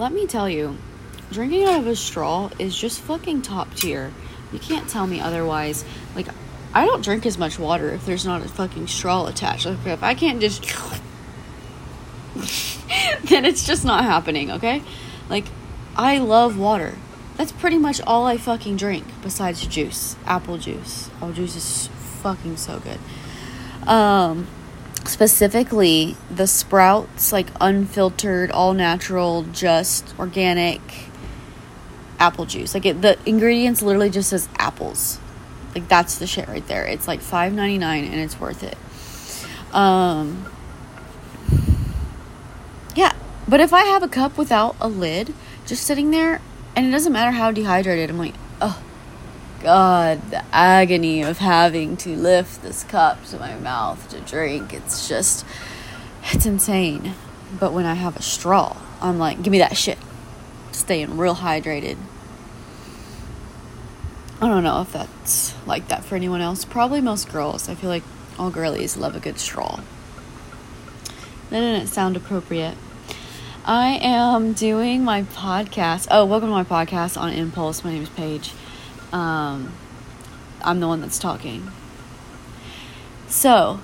let me tell you, drinking out of a straw is just fucking top tier. You can't tell me otherwise. Like, I don't drink as much water if there's not a fucking straw attached. Like, if I can't just. then it's just not happening, okay? Like, I love water. That's pretty much all I fucking drink besides juice. Apple juice. Apple juice is fucking so good. Um, specifically the sprouts like unfiltered all natural just organic apple juice. Like it, the ingredients literally just says apples. Like that's the shit right there. It's like 5.99 and it's worth it. Um yeah but if i have a cup without a lid just sitting there and it doesn't matter how dehydrated i'm like oh God, the agony of having to lift this cup to my mouth to drink. It's just, it's insane. But when I have a straw, I'm like, give me that shit. Staying real hydrated. I don't know if that's like that for anyone else. Probably most girls. I feel like all girlies love a good straw. That didn't sound appropriate. I am doing my podcast. Oh, welcome to my podcast on Impulse. My name is Paige. Um, I'm the one that's talking. So,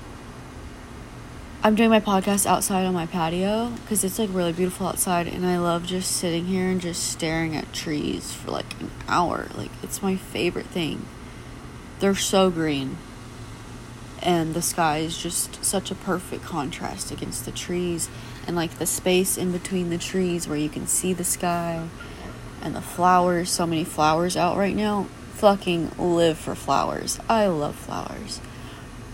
I'm doing my podcast outside on my patio because it's like really beautiful outside, and I love just sitting here and just staring at trees for like an hour. Like, it's my favorite thing. They're so green, and the sky is just such a perfect contrast against the trees, and like the space in between the trees where you can see the sky and the flowers. So many flowers out right now fucking live for flowers. I love flowers.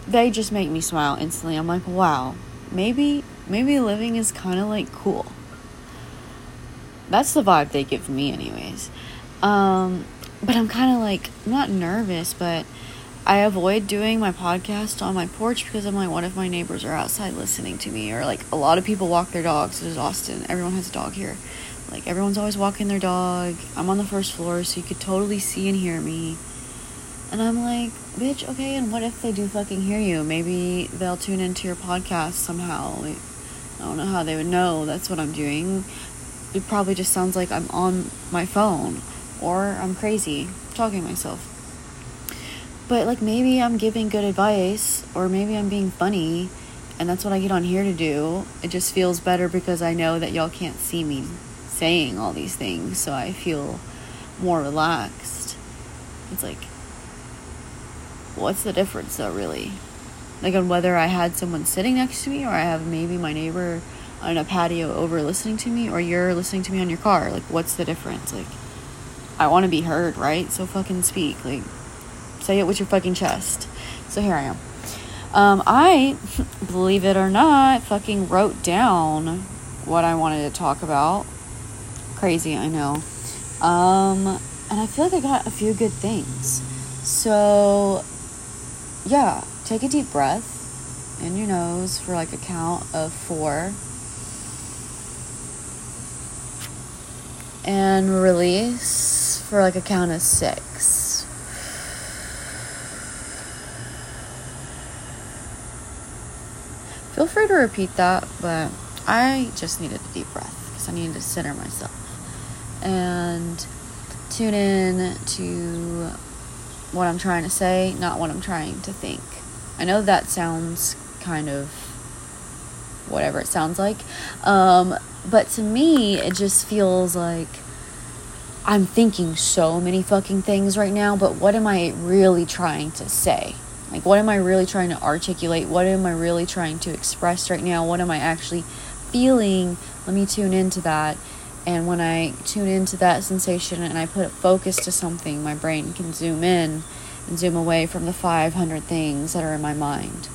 They just make me smile instantly. I'm like, wow, maybe maybe living is kind of like cool. That's the vibe they give me anyways. Um but I'm kind of like not nervous, but I avoid doing my podcast on my porch because I'm like, what if my neighbors are outside listening to me? Or like a lot of people walk their dogs. This is Austin. Everyone has a dog here. Like everyone's always walking their dog. I'm on the first floor, so you could totally see and hear me. And I'm like, bitch, okay, and what if they do fucking hear you? Maybe they'll tune into your podcast somehow. Like, I don't know how they would know that's what I'm doing. It probably just sounds like I'm on my phone or I'm crazy talking to myself. But like maybe I'm giving good advice or maybe I'm being funny and that's what I get on here to do. It just feels better because I know that y'all can't see me saying all these things, so I feel more relaxed. It's like, what's the difference though, really? Like, on whether I had someone sitting next to me, or I have maybe my neighbor on a patio over listening to me, or you're listening to me on your car. Like, what's the difference? Like, I want to be heard, right? So fucking speak. Like, say it with your fucking chest. So here I am. Um, I, believe it or not, fucking wrote down what I wanted to talk about crazy, I know. Um, and I feel like I got a few good things. So, yeah, take a deep breath in your nose for like a count of four. And release for like a count of six. Feel free to repeat that, but I just needed a deep breath because I needed to center myself and tune in to what I'm trying to say, not what I'm trying to think. I know that sounds kind of whatever it sounds like. Um, but to me, it just feels like I'm thinking so many fucking things right now, but what am I really trying to say? Like, what am I really trying to articulate? What am I really trying to express right now? What am I actually feeling? Let me tune into that and when I tune into that sensation and I put focus to something, my brain can zoom in and zoom away from the 500 things that are in my mind.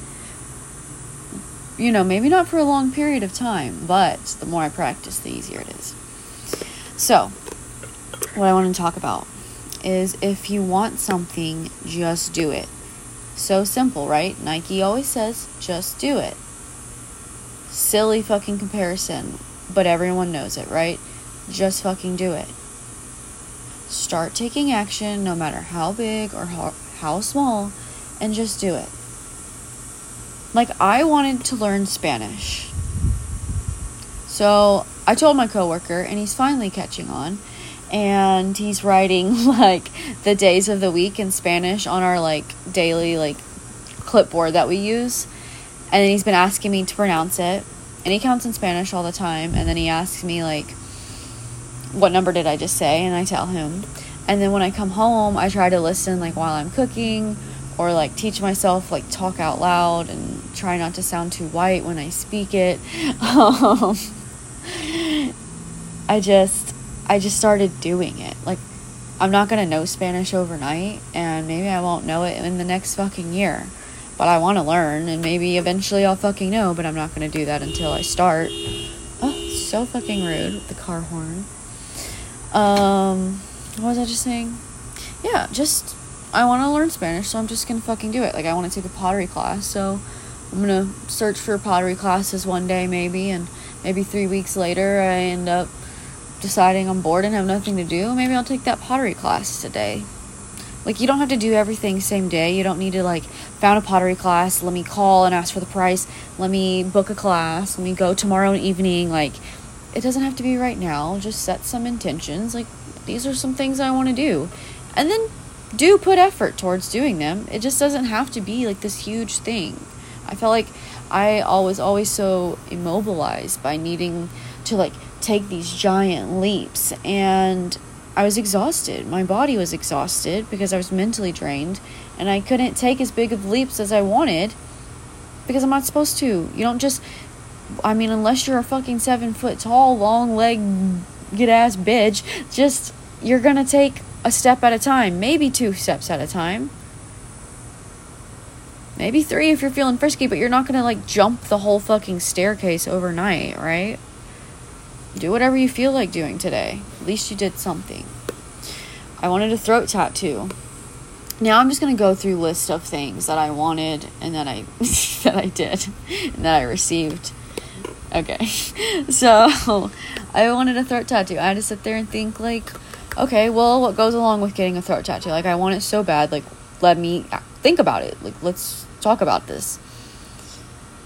You know, maybe not for a long period of time, but the more I practice, the easier it is. So, what I want to talk about is if you want something, just do it. So simple, right? Nike always says, just do it. Silly fucking comparison, but everyone knows it, right? Just fucking do it. Start taking action no matter how big or how, how small and just do it. Like, I wanted to learn Spanish. So, I told my coworker, and he's finally catching on. And he's writing like the days of the week in Spanish on our like daily like clipboard that we use. And then he's been asking me to pronounce it. And he counts in Spanish all the time. And then he asks me like, what number did I just say? And I tell him. And then when I come home, I try to listen like while I'm cooking or like teach myself like talk out loud and try not to sound too white when I speak it. Um, I just I just started doing it. Like I'm not going to know Spanish overnight and maybe I won't know it in the next fucking year. But I want to learn and maybe eventually I'll fucking know, but I'm not going to do that until I start. Oh, so fucking rude the car horn. Um what was I just saying? Yeah, just I want to learn Spanish, so I'm just to fucking do it. Like I want to take a pottery class, so I'm to search for pottery classes one day maybe and maybe 3 weeks later I end up deciding I'm bored and have nothing to do, maybe I'll take that pottery class today. Like you don't have to do everything same day. You don't need to like found a pottery class, let me call and ask for the price, let me book a class, let me go tomorrow evening like it doesn't have to be right now. Just set some intentions like these are some things I want to do. And then do put effort towards doing them. It just doesn't have to be like this huge thing. I felt like I was always so immobilized by needing to like take these giant leaps and I was exhausted. My body was exhausted because I was mentally drained and I couldn't take as big of leaps as I wanted because I'm not supposed to. You don't just I mean unless you're a fucking 7 foot tall, long leg get ass bitch, just you're to take a step at a time, maybe two steps at a time. Maybe three if you're feeling frisky, but you're not gonna like jump the whole fucking staircase overnight, right? Do whatever you feel like doing today. At least you did something. I wanted a throat tattoo. Now I'm just gonna go through list of things that I wanted and that I that I did and that I received. Okay, so I wanted a throat tattoo. I had to sit there and think like, okay, well, what goes along with getting a throat tattoo? Like I want it so bad. Like let me think about it. Like let's talk about this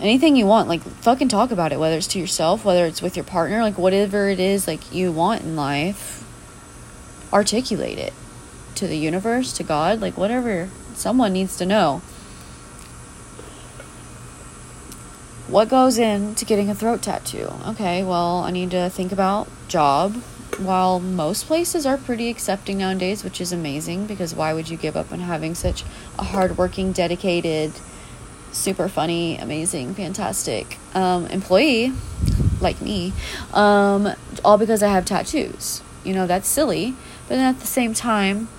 anything you want like fucking talk about it whether it's to yourself whether it's with your partner like whatever it is like you want in life articulate it to the universe to god like whatever someone needs to know what goes into getting a throat tattoo okay well i need to think about job while most places are pretty accepting nowadays which is amazing because why would you give up on having such a hardworking dedicated super funny, amazing, fantastic um, employee like me, um, all because I have tattoos. You know, that's silly. But then at the same time,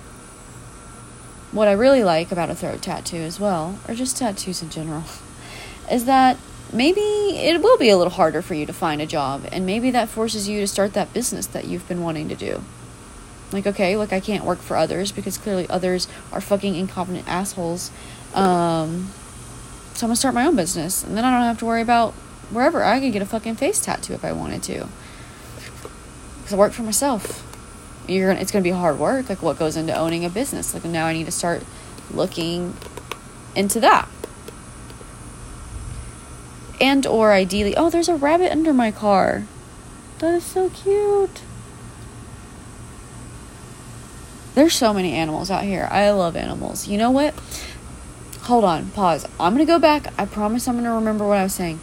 what I really like about a throat tattoo as well, or just tattoos in general, is that maybe it will be a little harder for you to find a job, and maybe that forces you to start that business that you've been wanting to do. Like, okay, like I can't work for others because clearly others are fucking incompetent assholes. Um, so I'm gonna start my own business, and then I don't have to worry about wherever. I could get a fucking face tattoo if I wanted to, because I work for myself. You're gonna, it's gonna be hard work. Like what goes into owning a business. Like now I need to start looking into that. And or ideally, oh, there's a rabbit under my car. That is so cute. There's so many animals out here. I love animals. You know what? hold on, pause. I'm gonna go back. I promise I'm gonna remember what I was saying.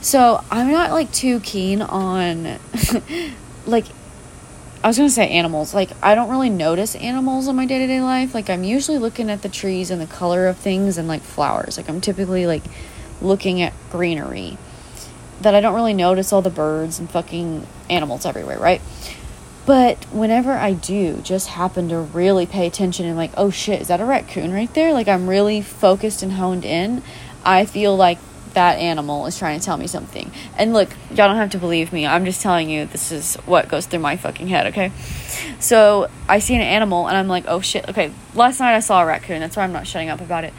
So I'm not like too keen on like I was gonna say animals. Like I don't really notice animals in my day to day life. Like I'm usually looking at the trees and the color of things and like flowers. Like I'm typically like looking at greenery. That I don't really notice all the birds and fucking animals everywhere, right? But whenever I do just happen to really pay attention and like, oh shit, is that a raccoon right there? Like I'm really focused and honed in, I feel like that animal is trying to tell me something. And look, y'all don't have to believe me. I'm just telling you this is what goes through my fucking head, okay? So I see an animal and I'm like, oh shit. Okay, last night I saw a raccoon. That's why I'm not shutting up about it.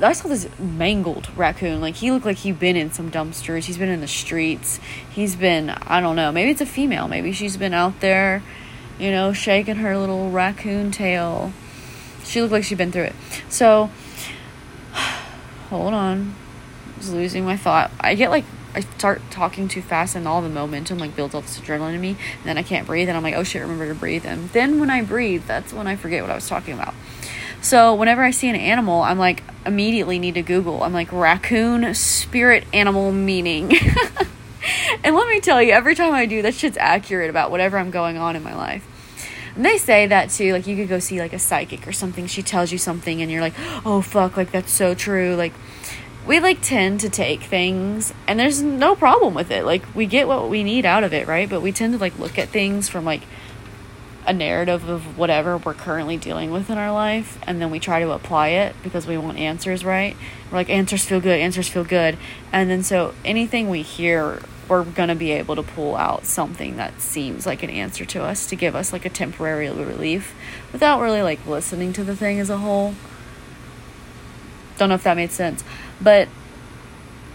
I saw this mangled raccoon. Like he looked like he'd been in some dumpsters. He's been in the streets. He's been I don't know. Maybe it's a female. Maybe she's been out there, you know, shaking her little raccoon tail. She looked like she'd been through it. So hold on. I was losing my thought. I get like I start talking too fast and all the momentum like builds up this adrenaline in me and then I can't breathe and I'm like, oh shit, remember to breathe. And then when I breathe, that's when I forget what I was talking about. So whenever I see an animal, I'm like immediately need to Google. I'm like raccoon spirit animal meaning. and let me tell you, every time I do, that shit's accurate about whatever I'm going on in my life. And they say that too, like you could go see like a psychic or something. She tells you something and you're like, oh fuck, like that's so true. Like we like tend to take things and there's no problem with it like we get what we need out of it right but we tend to like look at things from like a narrative of whatever we're currently dealing with in our life and then we try to apply it because we want answers right. We're like answers feel good answers feel good. And then so anything we hear we're going to be able to pull out something that seems like an answer to us to give us like a temporary relief without really like listening to the thing as a whole. Don't know if that made sense. But,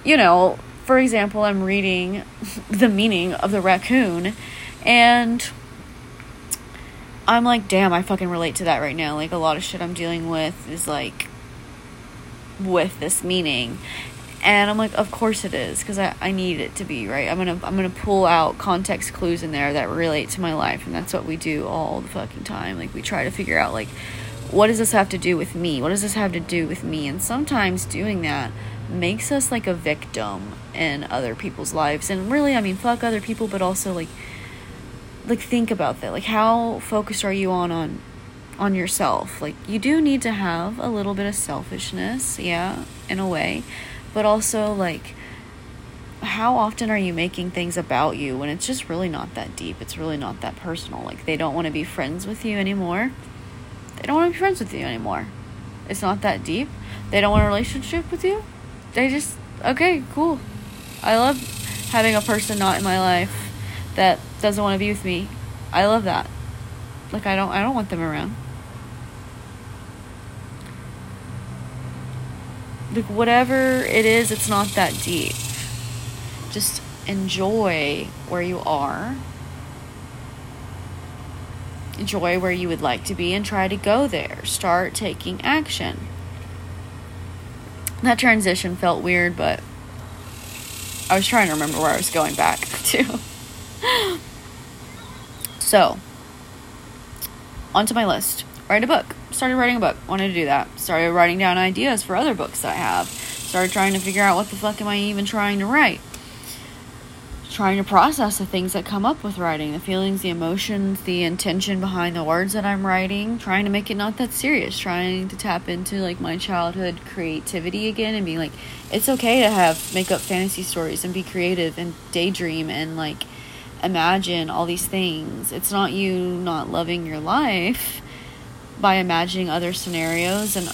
you know, for example, I'm reading the meaning of the raccoon and I'm like, damn, I fucking relate to that right now. Like, a lot of shit I'm dealing with is like with this meaning. And I'm like, of course it is, because I, I need it to be, right? I'm gonna I'm gonna pull out context clues in there that relate to my life, and that's what we do all the fucking time. Like we try to figure out like what does this have to do with me? What does this have to do with me? And sometimes doing that makes us like a victim in other people's lives. And really, I mean, fuck other people, but also like like think about that. Like how focused are you on on on yourself? Like you do need to have a little bit of selfishness, yeah, in a way, but also like how often are you making things about you when it's just really not that deep? It's really not that personal. Like they don't want to be friends with you anymore they don't want to be friends with you anymore. It's not that deep. They don't want a relationship with you. They just, okay, cool. I love having a person not in my life that doesn't want to be with me. I love that. Like I don't I don't want them around. Like whatever it is, it's not that deep. Just enjoy where you are Enjoy where you would like to be and try to go there. Start taking action. That transition felt weird, but I was trying to remember where I was going back to. So, onto my list. Write a book. Started writing a book. Wanted to do that. Started writing down ideas for other books that I have. Started trying to figure out what the fuck am I even trying to write trying to process the things that come up with writing the feelings, the emotions, the intention behind the words that I'm writing, trying to make it not that serious, trying to tap into like my childhood creativity again and being like, it's okay to have make up fantasy stories and be creative and daydream and like imagine all these things. It's not you not loving your life by imagining other scenarios and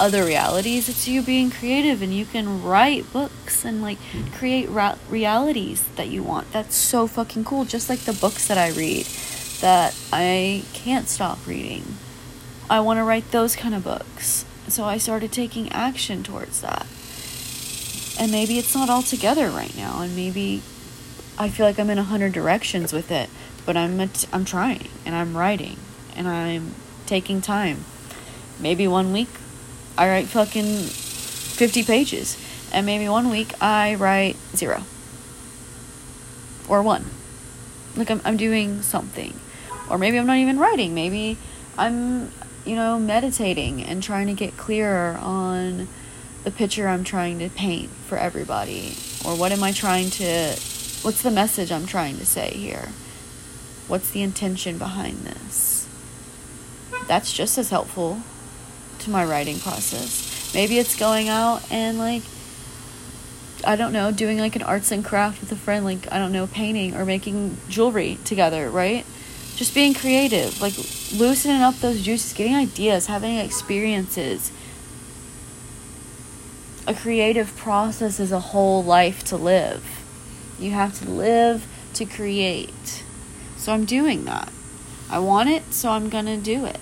other realities. It's you being creative and you can write books and like create ra- realities that you want. That's so fucking cool. Just like the books that I read that I can't stop reading. I want to write those kind of books. So I started taking action towards that. And maybe it's not all together right now and maybe I feel like I'm in a hundred directions with it, but I'm i I'm trying and I'm writing and I'm taking time. Maybe one week I write fucking 50 pages. And maybe one week I write zero. Or one. Like I'm, I'm doing something. Or maybe I'm not even writing. Maybe I'm, you know, meditating and trying to get clearer on the picture I'm trying to paint for everybody. Or what am I trying to, what's the message I'm trying to say here? What's the intention behind this? That's just as helpful to my writing process. Maybe it's going out and like I don't know, doing like an arts and craft with a friend, like I don't know, painting or making jewelry together, right? Just being creative, like loosening up those juices, getting ideas, having experiences. A creative process is a whole life to live. You have to live to create. So I'm doing that. I want it, so I'm going to do it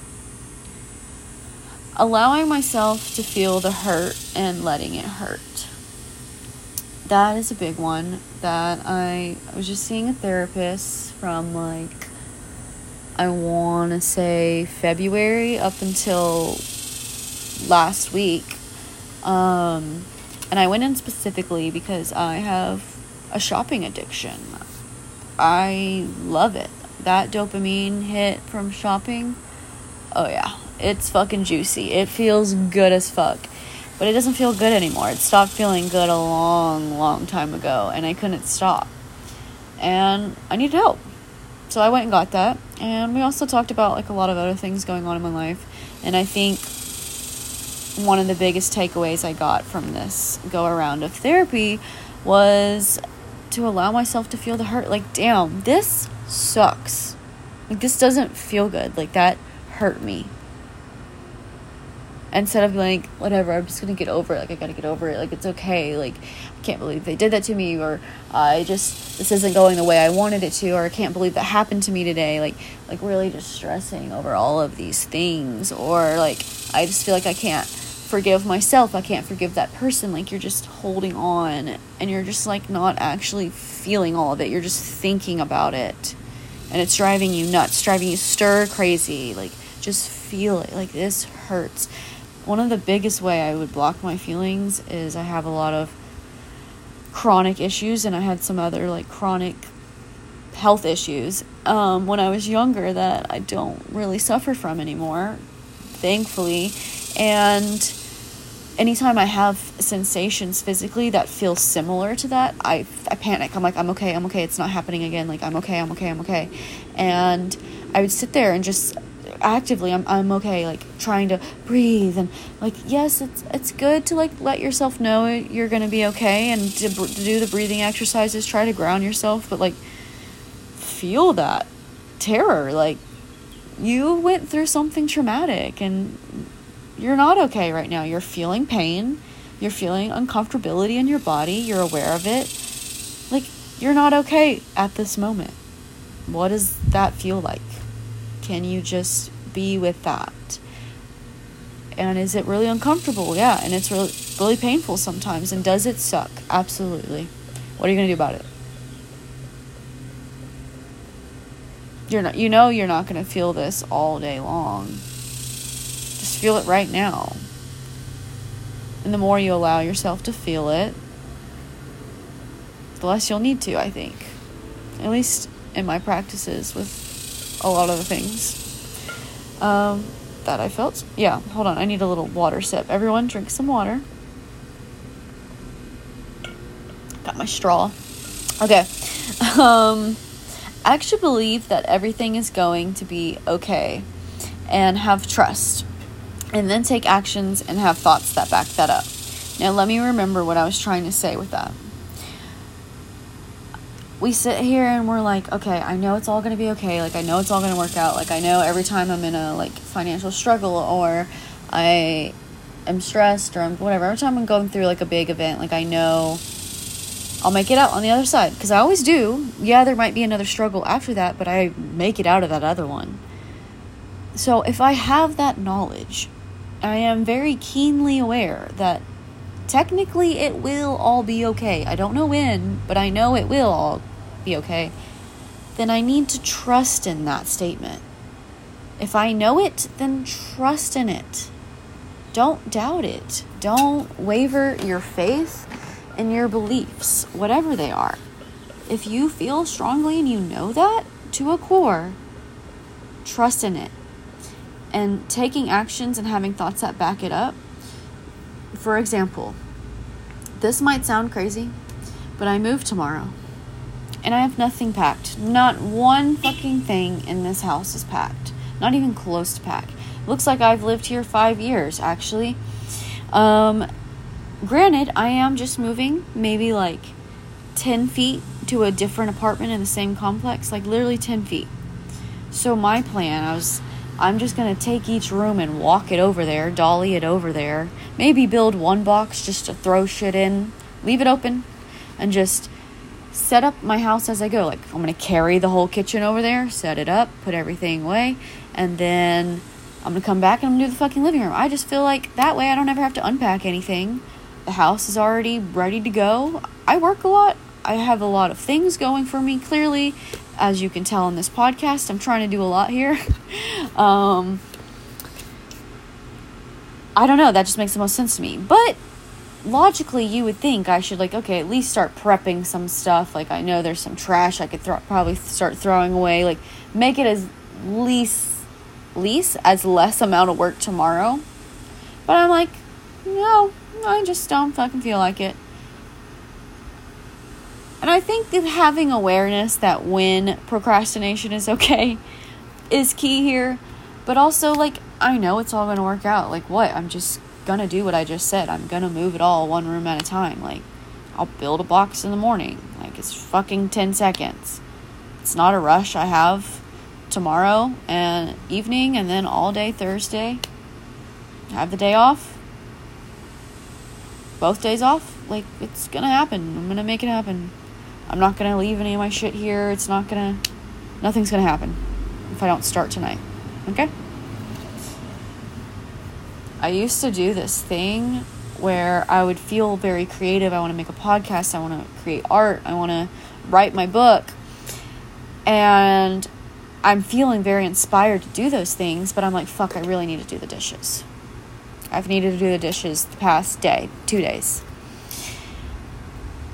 allowing myself to feel the hurt and letting it hurt. That is a big one that I, I was just seeing a therapist from like I want to say February up until last week. Um, and I went in specifically because I have a shopping addiction. I love it. That dopamine hit from shopping, oh yeah, it's fucking juicy. It feels good as fuck. But it doesn't feel good anymore. It stopped feeling good a long, long time ago, and I couldn't stop. And I needed help. So I went and got that. And we also talked about like a lot of other things going on in my life. And I think one of the biggest takeaways I got from this go around of therapy was to allow myself to feel the hurt. Like, damn, this sucks. Like, this doesn't feel good. Like, that hurt me instead of like whatever i'm just gonna get over it like i gotta get over it like it's okay like i can't believe they did that to me or i just this isn't going the way i wanted it to or i can't believe that happened to me today like like really just stressing over all of these things or like i just feel like i can't forgive myself i can't forgive that person. Like you're just holding on and you're just like not actually feeling all of it. You're just thinking about it. And it's driving you nuts driving you stir crazy. Like just feel it. Like this hurts. One of the biggest way I would block my feelings is I have a lot of chronic issues and I had some other like chronic health issues um, when I was younger that I don't really suffer from anymore, thankfully. And anytime I have sensations physically that feel similar to that, I, I panic. I'm like, I'm okay, I'm okay, it's not happening again. Like, I'm okay, I'm okay, I'm okay. And I would sit there and just actively I'm, I'm okay like trying to breathe and like yes it's it's good to like let yourself know you're gonna be okay and to, to do the breathing exercises try to ground yourself but like feel that terror like you went through something traumatic and you're not okay right now you're feeling pain you're feeling uncomfortability in your body you're aware of it like you're not okay at this moment what does that feel like can you just be with that? And is it really uncomfortable? Yeah, and it's really really painful sometimes. And does it suck? Absolutely. What are you gonna do about it? You're not. You know you're not gonna feel this all day long. Feel it right now. And the more you allow yourself to feel it, the less you'll need to. I think, at least in my practices with a lot of the things um, that I felt. Yeah, hold on. I need a little water sip. Everyone, drink some water. Got my straw. Okay. Um, I actually believe that everything is going to be okay and have trust. And then take actions and have thoughts that back that up. Now, let me remember what I was trying to say with that we sit here and we're like, okay, I know it's all going to be okay. Like, I know it's all going to work out. Like, I know every time I'm in a like financial struggle or I am stressed or I'm whatever, every time I'm going through like a big event, like, I know I'll make it out on the other side because I always do. Yeah, there might be another struggle after that, but I make it out of that other one. So, if I have that knowledge, I am very keenly aware that technically it will all be okay. I don't know when, but I know it will all be okay, then I need to trust in that statement. If I know it, then trust in it. Don't doubt it. Don't waver your faith and your beliefs, whatever they are. If you feel strongly and you know that to a core, trust in it. And taking actions and having thoughts that back it up. For example, this might sound crazy, but I move tomorrow and I have nothing packed. Not one fucking thing in this house is packed. Not even close to pack. Looks like I've lived here five years, actually. Um, granted, I am just moving maybe like 10 feet to a different apartment in the same complex, like literally 10 feet. So, my plan, I was, I'm just gonna take each room and walk it over there, dolly it over there, maybe build one box just to throw shit in, leave it open, and just set up my house as I go. Like, I'm going to carry the whole kitchen over there, set it up, put everything away, and then I'm going to come back and I'm going to do the fucking living room. I just feel like that way I don't ever have to unpack anything. The house is already ready to go. I work a lot. I have a lot of things going for me. Clearly, as you can tell in this podcast, I'm trying to do a lot here. um, I don't know. That just makes the most sense to me. But logically you would think I should like okay at least start prepping some stuff like I know there's some trash I could throw, probably start throwing away like make it as least least as less amount of work tomorrow but I'm like no I just don't fucking feel like it and I think that having awareness that when procrastination is okay is key here but also like I know it's all to work out like what I'm just gonna do what I just said. I'm gonna move it all one room at a time. Like, I'll build a box in the morning. Like, it's fucking 10 seconds. It's not a rush. I have tomorrow and evening and then all day Thursday. have the day off. Both days off. Like, it's gonna happen. I'm gonna make it happen. I'm not gonna leave any of my shit here. It's not gonna. Nothing's gonna happen if I don't start tonight. Okay? I used to do this thing where I would feel very creative. I want to make a podcast. I want to create art. I want to write my book. And I'm feeling very inspired to do those things, but I'm like, fuck, I really need to do the dishes. I've needed to do the dishes the past day, two days.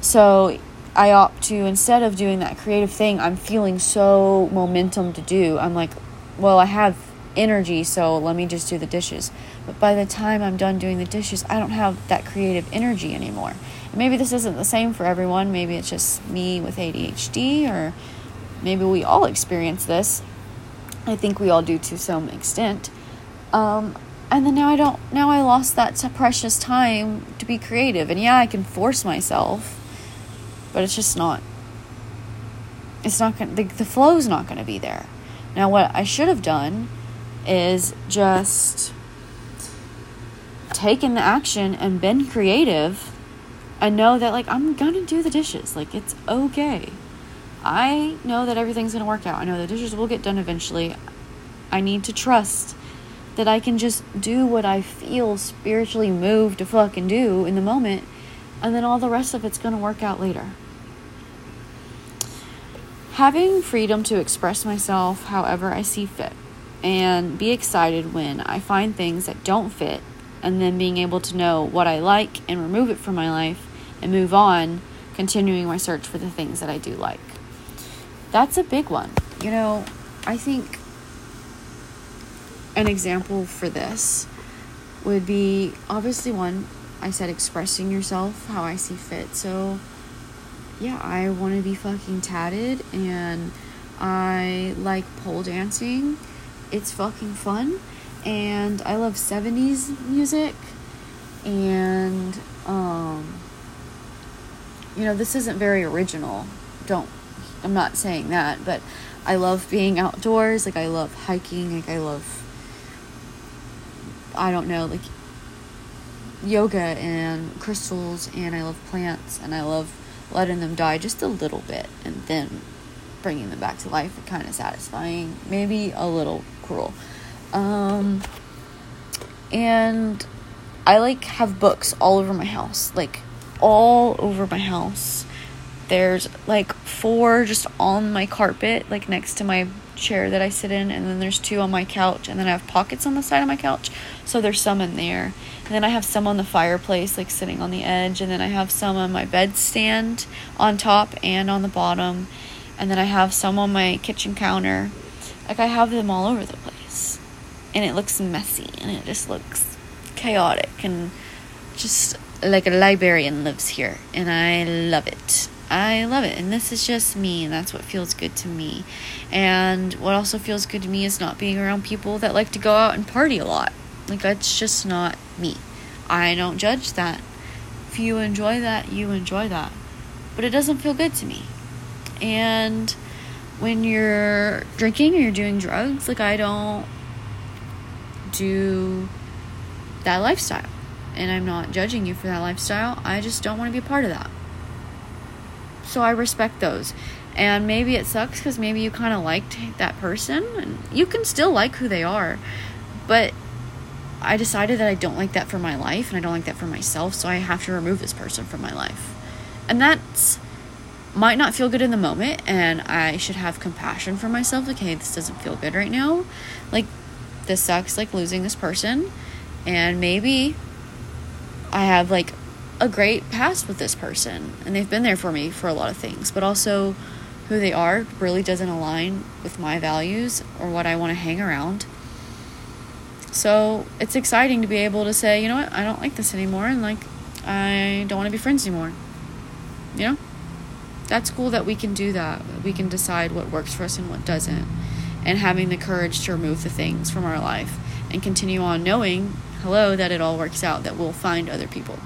So I opt to, instead of doing that creative thing, I'm feeling so momentum to do. I'm like, well, I have energy, so let me just do the dishes. But by the time I'm done doing the dishes, I don't have that creative energy anymore. And maybe this isn't the same for everyone. Maybe it's just me with ADHD, or maybe we all experience this. I think we all do to some extent. Um, and then now I don't, now I lost that precious time to be creative. And yeah, I can force myself, but it's just not, it's not gonna, the, the flow's not gonna be there. Now, what I should have done is just taken the action and been creative and know that like I'm gonna do the dishes. Like it's okay. I know that everything's gonna work out. I know the dishes will get done eventually. I need to trust that I can just do what I feel spiritually moved to fucking do in the moment, and then all the rest of it's gonna work out later. Having freedom to express myself however I see fit and be excited when I find things that don't fit and then being able to know what I like and remove it from my life and move on, continuing my search for the things that I do like. That's a big one. You know, I think an example for this would be obviously one I said expressing yourself how I see fit. So, yeah, I want to be fucking tatted and I like pole dancing. It's fucking fun and I love 70s music and um you know this isn't very original don't I'm not saying that but I love being outdoors like I love hiking like I love I don't know like yoga and crystals and I love plants and I love letting them die just a little bit and then bringing them back to life kind of satisfying maybe a little cruel um, and I like have books all over my house, like all over my house. There's like four just on my carpet, like next to my chair that I sit in, and then there's two on my couch, and then I have pockets on the side of my couch, so there's some in there. And then I have some on the fireplace, like sitting on the edge, and then I have some on my bedstand on top and on the bottom, and then I have some on my kitchen counter. Like I have them all over the place and it looks messy and it just looks chaotic and just like a librarian lives here and I love it. I love it. And this is just me and that's what feels good to me. And what also feels good to me is not being around people that like to go out and party a lot. Like that's just not me. I don't judge that. If you enjoy that, you enjoy that. But it doesn't feel good to me. And when you're drinking or you're doing drugs, like I don't do that lifestyle. And I'm not judging you for that lifestyle. I just don't want to be a part of that. So I respect those. And maybe it sucks because maybe you kind of liked that person. And you can still like who they are. But I decided that I don't like that for my life and I don't like that for myself. So I have to remove this person from my life. And that's might not feel good in the moment and I should have compassion for myself like hey this doesn't feel good right now like this sucks like losing this person and maybe I have like a great past with this person and they've been there for me for a lot of things, but also who they are really doesn't align with my values or what I want to hang around. So it's exciting to be able to say, you know what, I don't like this anymore, and like, I don't want to be friends anymore. You know? That's cool that we can do that. We can decide what works for us and what doesn't. And having the courage to remove the things from our life and continue on knowing, hello, that it all works out, that we'll find other people.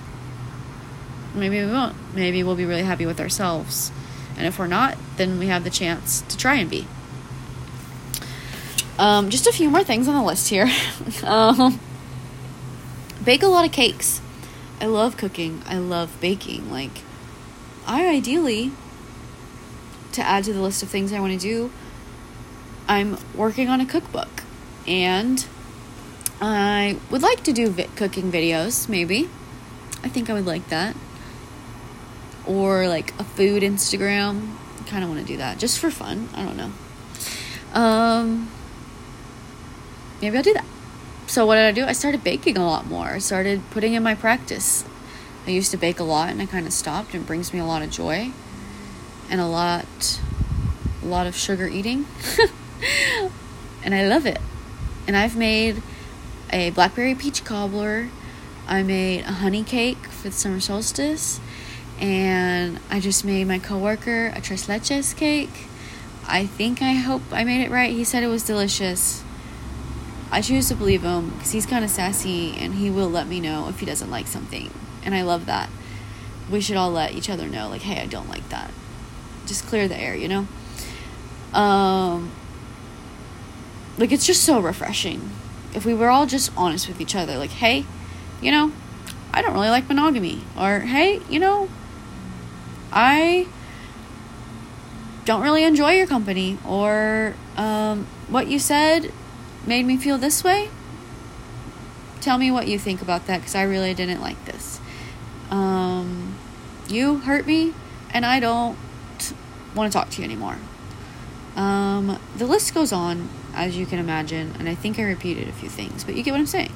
Maybe we won't. Maybe we'll be really happy with ourselves. And if we're not, then we have the chance to try and be. Um, just a few more things on the list here. um, bake a lot of cakes. I love cooking. I love baking. Like, I ideally, to add to the list of things I want to do, I'm working on a cookbook. And I would like to do vi- cooking videos, maybe. I think I would like that. Or like a food Instagram. I kind of want to do that just for fun. I don't know. Um, maybe I'll do that. So what did I do? I started baking a lot more. I started putting in my practice. I used to bake a lot and I kind of stopped. It brings me a lot of joy and a lot a lot of sugar eating. and I love it. And I've made a blackberry peach cobbler. I made a honey cake for the summer solstice. And I just made my coworker a tres leches cake. I think I hope I made it right. He said it was delicious. I choose to believe him because he's kind of sassy and he will let me know if he doesn't like something. And I love that. We should all let each other know, like, hey, I don't like that. Just clear the air, you know? Um, like, it's just so refreshing. If we were all just honest with each other, like, hey, you know, I don't really like monogamy. Or, hey, you know, I don't really enjoy your company. Or, um, what you said made me feel this way. Tell me what you think about that because I really didn't like this. Um, you hurt me, and I don't want to talk to you anymore. Um, the list goes on, as you can imagine, and I think I repeated a few things, but you get what I'm saying.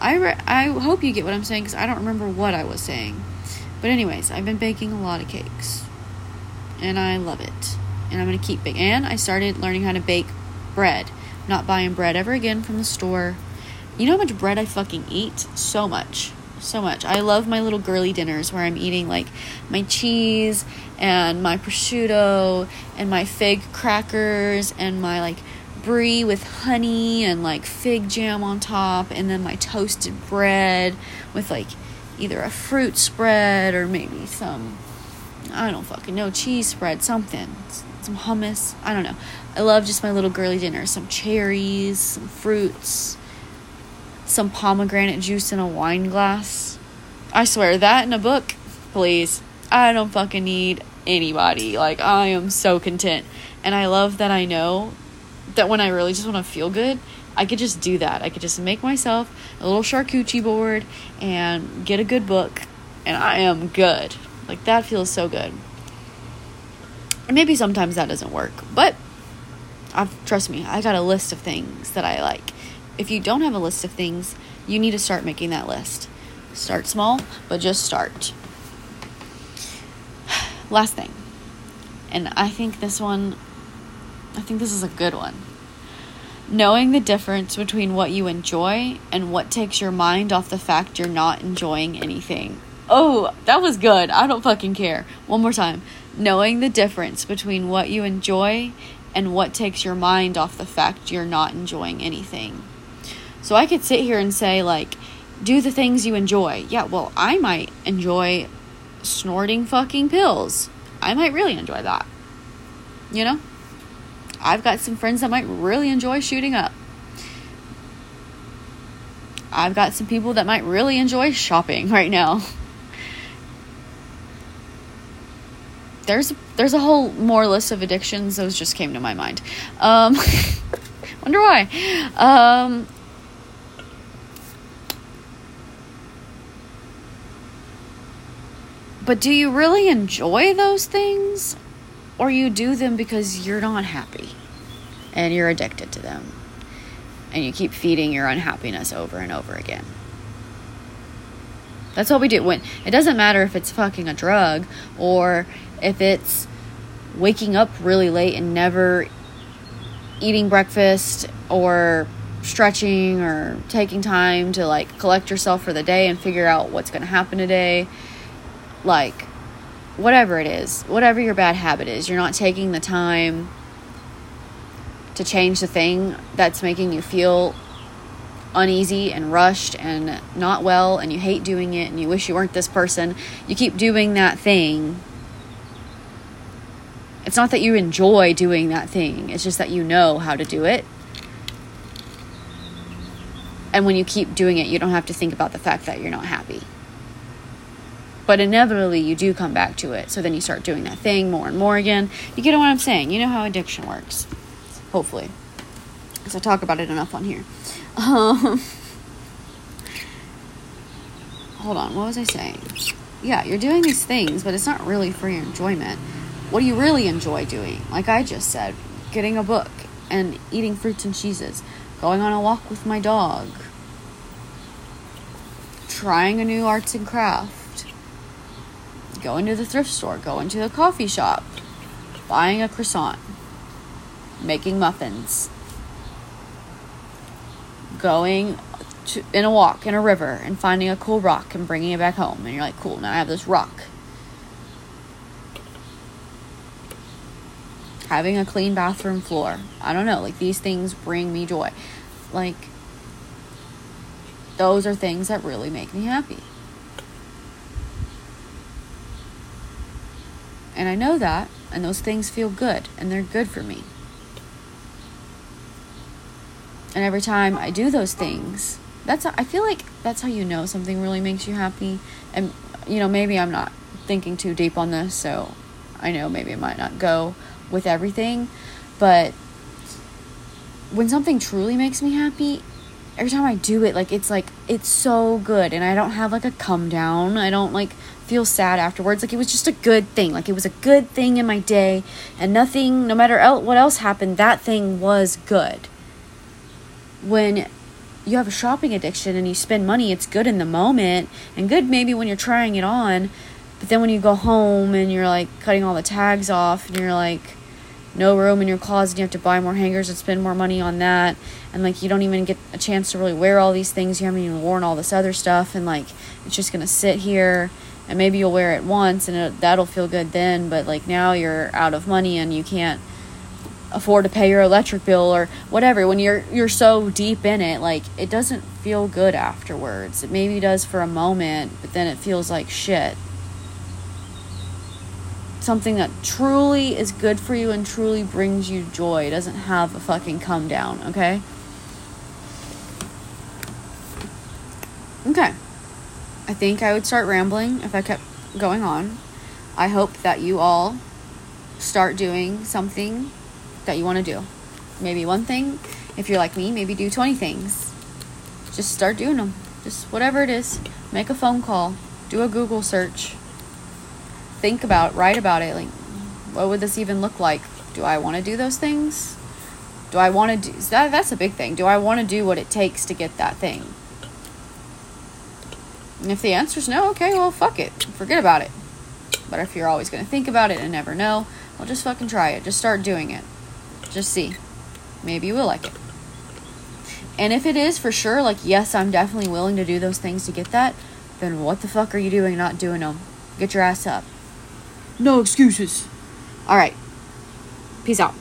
I, re- I hope you get what I'm saying because I don't remember what I was saying. But, anyways, I've been baking a lot of cakes and I love it. And I'm going to keep baking. And I started learning how to bake bread. not buying bread ever again from the store. You know how much bread I fucking eat? So much. So much. I love my little girly dinners where I'm eating like my cheese and my prosciutto and my fig crackers and my like brie with honey and like fig jam on top and then my toasted bread with like either a fruit spread or maybe some I don't fucking know, cheese spread, something. Some hummus. I don't know. I love just my little girly dinner. Some cherries, some fruits, some pomegranate juice in a wine glass. I swear, that in a book, please. I don't fucking need anybody. Like, I am so content. And I love that I know that when I really just want to feel good, I could just do that. I could just make myself a little charcuterie board and get a good book, and I am good. Like that feels so good. And maybe sometimes that doesn't work, but I've trust me, I got a list of things that I like. If you don't have a list of things, you need to start making that list. Start small, but just start. Last thing. And I think this one I think this is a good one. Knowing the difference between what you enjoy and what takes your mind off the fact you're not enjoying anything. Oh, that was good. I don't fucking care. One more time. Knowing the difference between what you enjoy and what takes your mind off the fact you're not enjoying anything. So I could sit here and say, like, do the things you enjoy. Yeah, well, I might enjoy snorting fucking pills. I might really enjoy that. You know? I've got some friends that might really enjoy shooting up. I've got some people that might really enjoy shopping right now. there's there's a whole more list of addictions. Those just came to my mind. Um, wonder why. Um, but do you really enjoy those things, or you do them because you're not happy and you're addicted to them? and you keep feeding your unhappiness over and over again. That's what we do. When it doesn't matter if it's fucking a drug or if it's waking up really late and never eating breakfast or stretching or taking time to like collect yourself for the day and figure out what's going to happen today. Like whatever it is, whatever your bad habit is, you're not taking the time to change the thing that's making you feel uneasy and rushed and not well and you hate doing it and you wish you weren't this person. You keep doing that thing. It's not that you enjoy doing that thing, it's just that you know how to do it. And when you keep doing it, you don't have to think about the fact that you're not happy. But inevitably, you do come back to it. So then you start doing that thing more and more again. You get what I'm saying? You know how addiction works. Hopefully. Because I talk about it enough on here. Um, hold on, what was I saying? Yeah, you're doing these things, but it's not really for your enjoyment. What do you really enjoy doing? Like I just said, getting a book and eating fruits and cheeses going on a walk with my dog, trying a new arts and craft, going to the thrift store, going to the coffee shop, buying a croissant, making muffins, going to, in a walk in a river and finding a cool rock and bringing it back home. And you're like, cool, now I have this rock. having a clean bathroom floor. I don't know, like these things bring me joy. Like those are things that really make me happy. And I know that, and those things feel good, and they're good for me. And every time I do those things, that's how, I feel like that's how you know something really makes you happy. And you know, maybe I'm not thinking too deep on this, so I know maybe it might not go with everything, but when something truly makes me happy, every time I do it, like it's like it's so good, and I don't have like a come down. I don't like feel sad afterwards. Like it was just a good thing. Like it was a good thing in my day, and nothing, no matter el- what else happened, that thing was good. When you have a shopping addiction and you spend money, it's good in the moment and good maybe when you're trying it on, but then when you go home and you're like cutting all the tags off and you're like no room in your closet you have to buy more hangers and spend more money on that and like you don't even get a chance to really wear all these things you haven't even worn all this other stuff and like it's just gonna sit here and maybe you'll wear it once and it, that'll feel good then but like now you're out of money and you can't afford to pay your electric bill or whatever when you're you're so deep in it like it doesn't feel good afterwards it maybe does for a moment but then it feels like shit something that truly is good for you and truly brings you joy. Doesn't have a fucking come down? Okay. I think I would start rambling if I kept going on. I hope that you all start doing something that you want to do. Maybe one thing. If you're like me, maybe do 20 things. Just start doing them. Just whatever it is. Make a phone call. Do a Google search think about, write about it. Like, what would this even look like? Do I want to do those things? Do I want to do that? That's a big thing. Do I want to do what it takes to get that thing? And if the answer's no, okay, well, fuck it. Forget about it. But if you're always going to think about it and never know, well, just fucking try it. Just start doing it. Just see. Maybe you will like it. And if it is for sure, like, yes, I'm definitely willing to do those things to get that, then what the fuck are you doing not doing them? Get your ass up. No excuses. All right. Peace out.